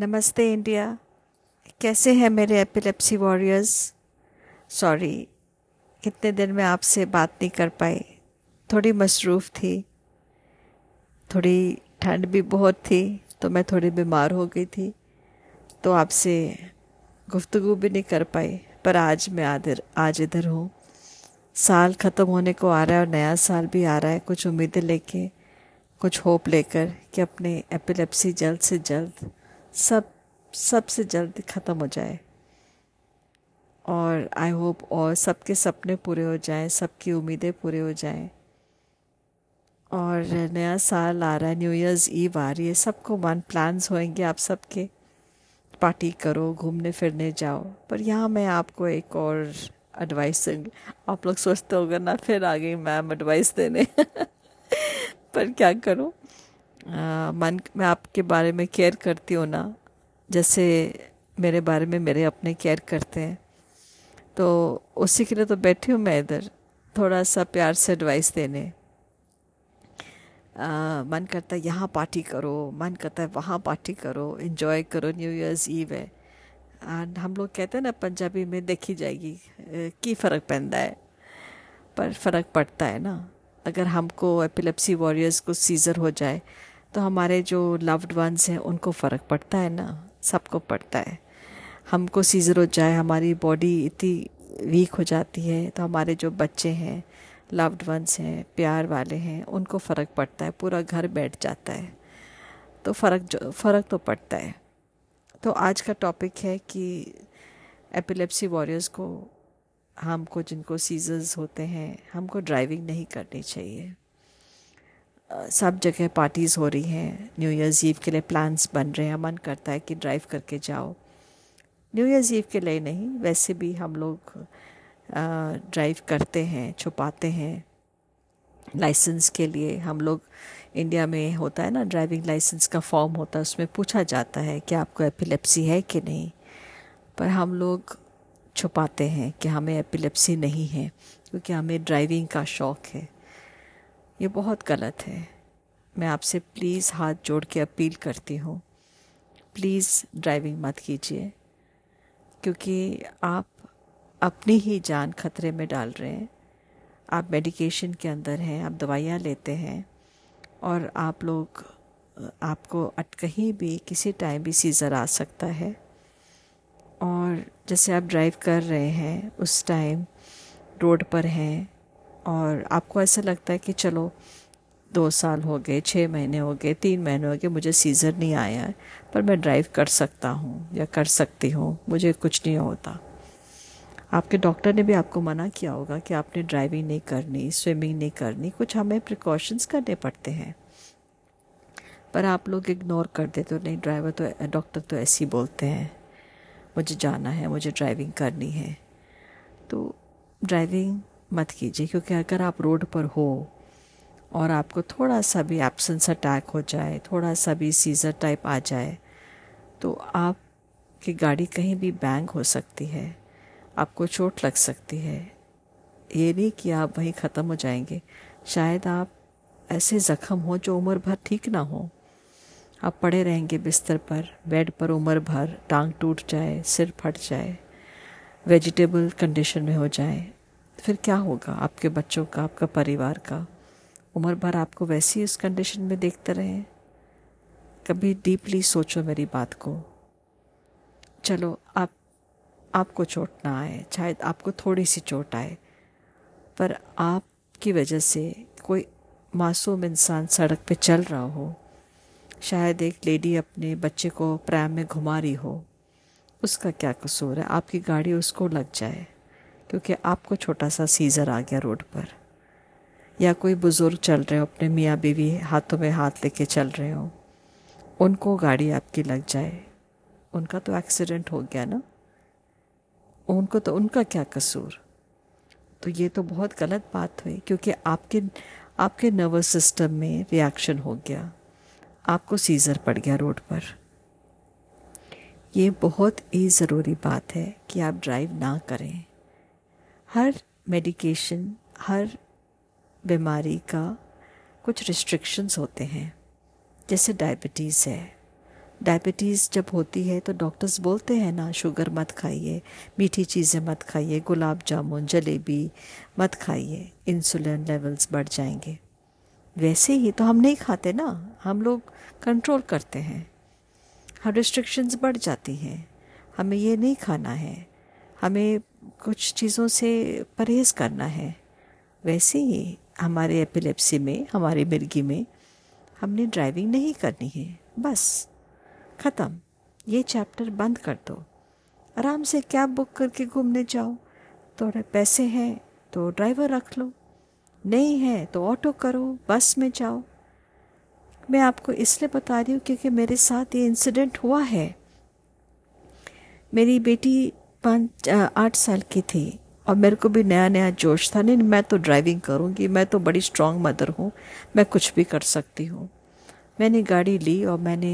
नमस्ते, इंडिया। कैसे हैं मेरे एपिलेप्सी वॉरियर्स सॉरी कितने दिन में आपसे बात नहीं कर पाई थोड़ी मसरूफ़ थी। थोड़ी ठंड भी बहुत थी तो मैं थोड़ी बीमार हो गई थी। तो आपसे गुफ्तगु भी नहीं कर पाई, पर आज मैं आदर, आज इधर हूँ। साल ख़त्म होने को आ रहा है और नया साल भी आ रहा है। कुछ उम्मीदें लेके, कुछ होप लेकर कि अपने एपिलेप्सी जल्द से जल्द सब, सबसे जल्द ख़त्म हो जाए। और आई होप और सबके सपने पूरे हो जाएँ, सबकी उम्मीदें पूरे हो जाएँ। और नया साल आ रहा है न्यू ईयर्स ईव आ रही है, सबको मन प्लान्स होंगे आप सबके। पार्टी करो, घूमने फिरने जाओ। पर यहाँ मैं आपको एक और एडवाइस दूँगी। आप लोग सोचते होगे, ना, फिर आ गई मैम एडवाइस देने। पर क्या करूँ? मन मैं आपके बारे में केयर करती हूँ ना जैसे मेरे बारे में मेरे अपने केयर करते हैं तो उसी के लिए तो बैठी हूँ मैं इधर थोड़ा सा प्यार से एडवाइस देने। आ, मन करता है यहाँ पार्टी करो मन करता है वहाँ पार्टी करो इन्जॉय करो न्यू ईयर्स ईव है। एंड हम लोग कहते हैं ना पंजाबी में देखी जाएगी की फ़र्क पैदा है। पर फ़र्क पड़ता है ना अगर हमको एपिलेप्सी वॉरियर्स को सीज़र हो जाए तो हमारे जो लव्ड वंस हैं, उनको फ़र्क पड़ता है ना? सबको पड़ता है। हमको सीज़र हो जाए, हमारी बॉडी इतनी वीक हो जाती है तो हमारे जो बच्चे हैं लव्ड वंस हैं, प्यार वाले हैं, उनको फ़र्क पड़ता है, पूरा घर बैठ जाता है। तो फ़र्क जो, फ़र्क तो पड़ता है। तो आज का टॉपिक है कि एपिलेप्सी वॉरियर्स को, हमको जिनको सीजर्स होते हैं, हमको ड्राइविंग नहीं करनी चाहिए। सब जगह पार्टीज़ हो रही हैं। न्यू ईयर्स ईव के लिए प्लान्स बन रहे हैं। मन करता है कि ड्राइव करके जाओ। न्यू ईयर्स ईव के लिए नहीं, वैसे भी हम लोग ड्राइव करते हैं, छुपाते हैं। लाइसेंस के लिए हम लोग इंडिया में होता है ना ड्राइविंग लाइसेंस का फॉर्म होता है, उसमें पूछा जाता है कि आपको एपिलेप्सी है कि नहीं। पर हम लोग छुपाते हैं कि हमें एपिलेप्सी नहीं है, क्योंकि हमें ड्राइविंग का शौक़ है। ये बहुत गलत है। मैं आपसे प्लीज़ हाथ जोड़ के अपील करती हूँ। प्लीज़ ड्राइविंग मत कीजिए, क्योंकि आप अपनी ही जान खतरे में डाल रहे हैं। आप मेडिकेशन के अंदर हैं, आप दवाइयाँ लेते हैं, और आप लोग, आपको कहीं भी, किसी टाइम भी सीज़र आ सकता है। और जैसे आप ड्राइव कर रहे हैं, उस टाइम रोड पर हैं और आपको ऐसा लगता है कि चलो, दो साल हो गए छः महीने हो गए, तीन महीने हो गए, मुझे सीज़र नहीं आया है, पर मैं ड्राइव कर सकता हूँ या कर सकती हूँ, मुझे कुछ नहीं होता। आपके डॉक्टर ने भी आपको मना किया होगा कि आपने ड्राइविंग नहीं करनी स्विमिंग नहीं करनी, कुछ हमें प्रिकॉशंस करने पड़ते हैं। पर आप लोग इग्नोर कर देते तो नहीं ड्राइवर तो डॉक्टर तो ऐसे ही बोलते हैं, मुझे जाना है, मुझे ड्राइविंग करनी है। तो ड्राइविंग मत कीजिए, क्योंकि अगर आप रोड पर हो और आपको थोड़ा सा भी एब्सेंस अटैक हो जाए थोड़ा सा भी सीज़र टाइप आ जाए तो आपकी गाड़ी कहीं भी बैंक हो सकती है, आपको चोट लग सकती है। ये नहीं कि आप वहीं ख़त्म हो जाएँगे। शायद आप ऐसे ज़ख्म हो जो उम्र भर ठीक ना हो। आप पड़े रहेंगे बिस्तर पर बेड पर उम्र भर, टांग टूट जाए, सिर फट जाए वेजिटेबल कंडीशन में हो जाए फिर क्या होगा आपके बच्चों का, आपका परिवार का? उम्र भर आपको वैसी इस कंडीशन में देखते रहें। कभी डीपली सोचो मेरी बात को। चलो, आप, आपको चोट ना आए, शायद आपको थोड़ी सी चोट आए। पर आपकी वजह से कोई मासूम इंसान सड़क पे चल रहा हो, शायद एक लेडी अपने बच्चे को प्रैम में घुमा रही हो, उसका क्या कसूर है? आपकी गाड़ी उसको लग जाए। क्योंकि आपको छोटा सा सीज़र आ गया रोड पर। या कोई बुज़ुर्ग चल रहे हो, अपने मियाँ बीवी हाथों में हाथ लेके चल रहे हो, उनको गाड़ी आपकी लग जाए। उनका तो एक्सीडेंट हो गया ना। उनको तो उनका क्या कसूर? तो ये तो बहुत गलत बात हुई, क्योंकि आपके आपके नर्वस सिस्टम में रिएक्शन हो गया। आपको सीज़र पड़ गया रोड पर। ये बहुत ही ज़रूरी बात है कि आप ड्राइव ना करें। हर मेडिकेशन हर बीमारी का कुछ रिस्ट्रिक्शंस होते हैं। जैसे डायबिटीज़ है। डायबिटीज़ जब होती है तो डॉक्टर्स बोलते हैं ना, शुगर मत खाइए, मीठी चीज़ें मत खाइए, गुलाब जामुन, जलेबी मत खाइए इंसुलिन लेवल्स बढ़ जाएँगे। वैसे ही तो हम नहीं खाते ना, हम लोग कंट्रोल करते हैं। हम रिस्ट्रिक्शंस बढ़ जाती हैं। हमें ये नहीं खाना है। हमें कुछ चीज़ों से परहेज़ करना है। वैसे ही हमारे एपिलेप्सी में, हमारे मिर्गी में हमने ड्राइविंग नहीं करनी है। बस, ख़त्म। ये चैप्टर बंद कर दो। आराम से कैब बुक करके घूमने जाओ। थोड़े पैसे हैं तो ड्राइवर रख लो। नहीं है तो ऑटो करो, बस में जाओ। मैं आपको इसलिए बता रही हूँ क्योंकि मेरे साथ ये इंसिडेंट हुआ है। मेरी बेटी पाँच आठ साल की थी और मेरे को भी नया नया जोश था। नहीं, मैं तो ड्राइविंग करूँगी, मैं तो बड़ी स्ट्रांग मदर हूँ, मैं कुछ भी कर सकती हूँ। मैंने गाड़ी ली और मैंने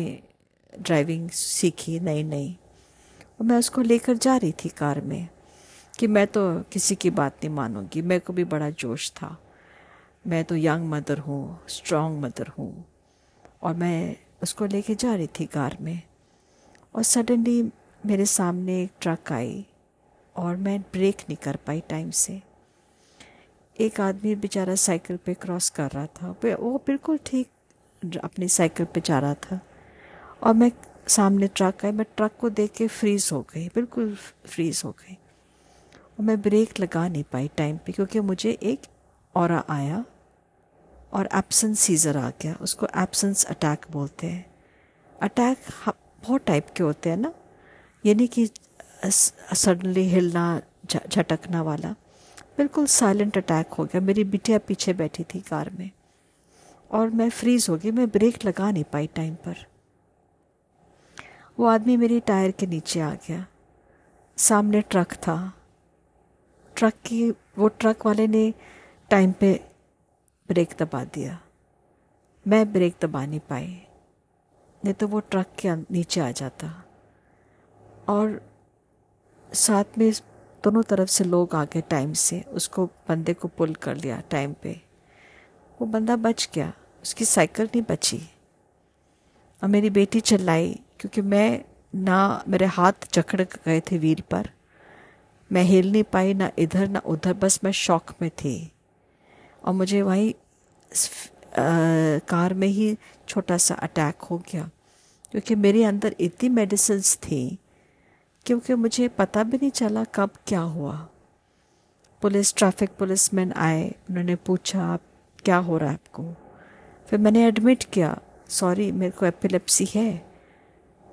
ड्राइविंग सीखी नई नई और मैं उसको लेकर जा रही थी कार में कि मैं तो किसी की बात नहीं मानूँगी, मेरे को भी बड़ा जोश था। मैं तो यंग मदर हूँ स्ट्रांग मदर हूँ और मैं उसको लेके जा रही थी कार में। और सडनली मेरे सामने एक ट्रक आई और मैं ब्रेक नहीं कर पाई टाइम से। एक आदमी बेचारा साइकिल पे क्रॉस कर रहा था। वो बिल्कुल ठीक अपनी साइकिल पे जा रहा था। और मैं सामने ट्रक आई, मैं ट्रक को देख के फ्रीज़ हो गई, बिल्कुल फ्रीज़ हो गई। और मैं ब्रेक लगा नहीं पाई टाइम पे क्योंकि मुझे एक और आया और एब्सेंस सीज़र आ गया। उसको एब्सेंस अटैक बोलते हैं। अटैक बहुत टाइप के होते हैं ना। यानी कि सडनली हिलना झटकना वाला, बिल्कुल साइलेंट अटैक हो गया। मेरी बिटिया पीछे बैठी थी कार में, और मैं फ्रीज़ हो गई। मैं ब्रेक लगा नहीं पाई टाइम पर। वो आदमी मेरी टायर के नीचे आ गया। सामने ट्रक था। ट्रक की, वो ट्रक वाले ने टाइम पे ब्रेक दबा दिया। मैं ब्रेक दबा नहीं पाई, नहीं तो वो ट्रक के नीचे आ जाता। और साथ में दोनों तरफ़ से लोग आ गए टाइम से। उसको बंदे को पुल कर लिया टाइम पे। वो बंदा बच गया। उसकी साइकिल नहीं बची। और मेरी बेटी चिल्लाई, क्योंकि मैं ना मेरे हाथ जकड़ गए थे व्हील पर। मैं हिल नहीं पाई ना इधर ना उधर, बस मैं शौक में थी। और मुझे वहीं कार में ही छोटा सा अटैक हो गया। क्योंकि मेरे अंदर इतनी मेडिसिन थी क्योंकि मुझे पता भी नहीं चला कब क्या हुआ। पुलिस ट्रैफ़िक पुलिस मैन आए, उन्होंने पूछा, आप क्या हो रहा है आपको? फिर मैंने एडमिट किया सॉरी मेरे को एपिलेप्सी है।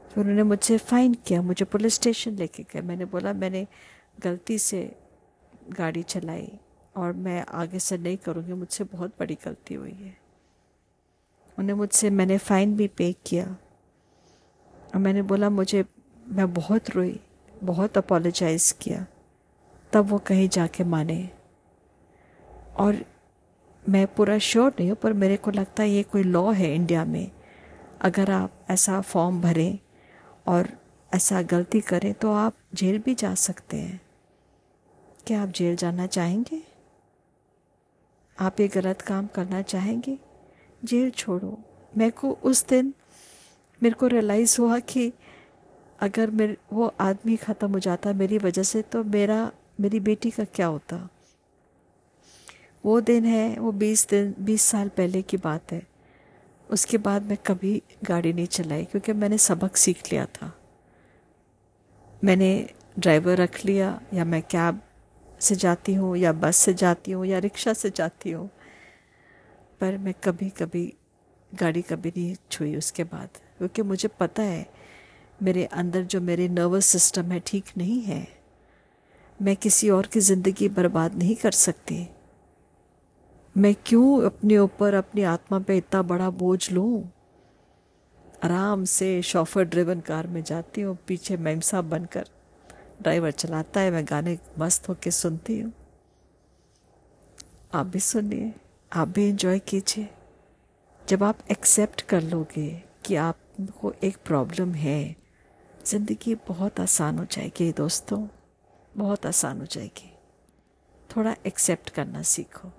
फिर उन्होंने मुझसे फ़ाइन किया, मुझे पुलिस स्टेशन लेके गए। मैंने बोला, मैंने गलती से गाड़ी चलाई और मैं आगे से नहीं करूँगी, मुझसे बहुत बड़ी गलती हुई है। उन्हें मुझसे, मैंने फ़ाइन भी पे किया। और मैंने बोला, मुझे मैं बहुत रोई, बहुत अपोलोजाइज़ किया। तब वो कहीं जाके माने। और मैं पूरा श्योर नहीं हूँ, पर मेरे को लगता है ये कोई लॉ है इंडिया में। अगर आप ऐसा फॉर्म भरें और ऐसा गलती करें तो आप जेल भी जा सकते हैं। क्या आप जेल जाना चाहेंगे? आप ये गलत काम करना चाहेंगे? जेल छोड़ो। मेरे को उस दिन मेरे को रियलाइज़ हुआ कि अगर मेरे, वो आदमी ख़त्म हो जाता मेरी वजह से तो मेरा, मेरी बेटी का क्या होता? वो दिन है, वो बीस दिन, बीस साल पहले की बात है। उसके बाद मैं कभी गाड़ी नहीं चलाई, क्योंकि मैंने सबक सीख लिया था। मैंने ड्राइवर रख लिया, या मैं कैब से जाती हूँ, या बस से जाती हूँ, या रिक्शा से जाती हूँ। पर मैं कभी कभी गाड़ी कभी नहीं छुई उसके बाद, क्योंकि मुझे पता है मेरे अंदर जो मेरे नर्वस सिस्टम है, ठीक नहीं है। मैं किसी और की ज़िंदगी बर्बाद नहीं कर सकती। मैं क्यों अपने ऊपर, अपनी आत्मा पे इतना बड़ा बोझ लूँ? आराम से शॉफर ड्रिवन कार में जाती हूँ, पीछे मैम साहब बनकर। ड्राइवर चलाता है, मैं गाने मस्त होके सुनती हूँ। आप भी सुनिए, आप भी इंजॉय कीजिए। जब आप एक्सेप्ट कर लोगे कि आपको एक प्रॉब्लम है ज़िंदगी बहुत आसान हो जाएगी दोस्तों, बहुत आसान हो जाएगी। थोड़ा एक्सेप्ट करना सीखो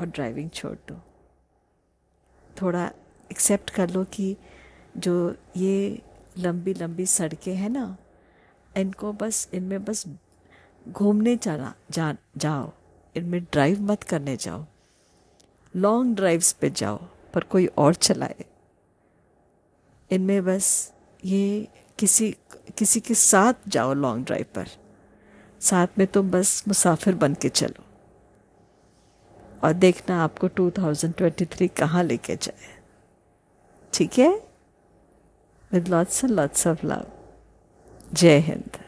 और ड्राइविंग छोड़ दो। थोड़ा एक्सेप्ट कर लो कि जो ये लंबी लंबी सड़कें हैं ना, इनको बस, इनमें बस घूमने जाना, जा, जाओ। इनमें ड्राइव मत करने जाओ। लॉन्ग ड्राइव्स पे जाओ, पर कोई और चलाए। इनमें बस ये किसी किसी के साथ जाओ लॉन्ग ड्राइव पर। साथ में तुम बस मुसाफिर बन के चलो। और देखना आपको 2023 कहाँ लेके जाए। ठीक है? With lots and lots of love जय हिंद।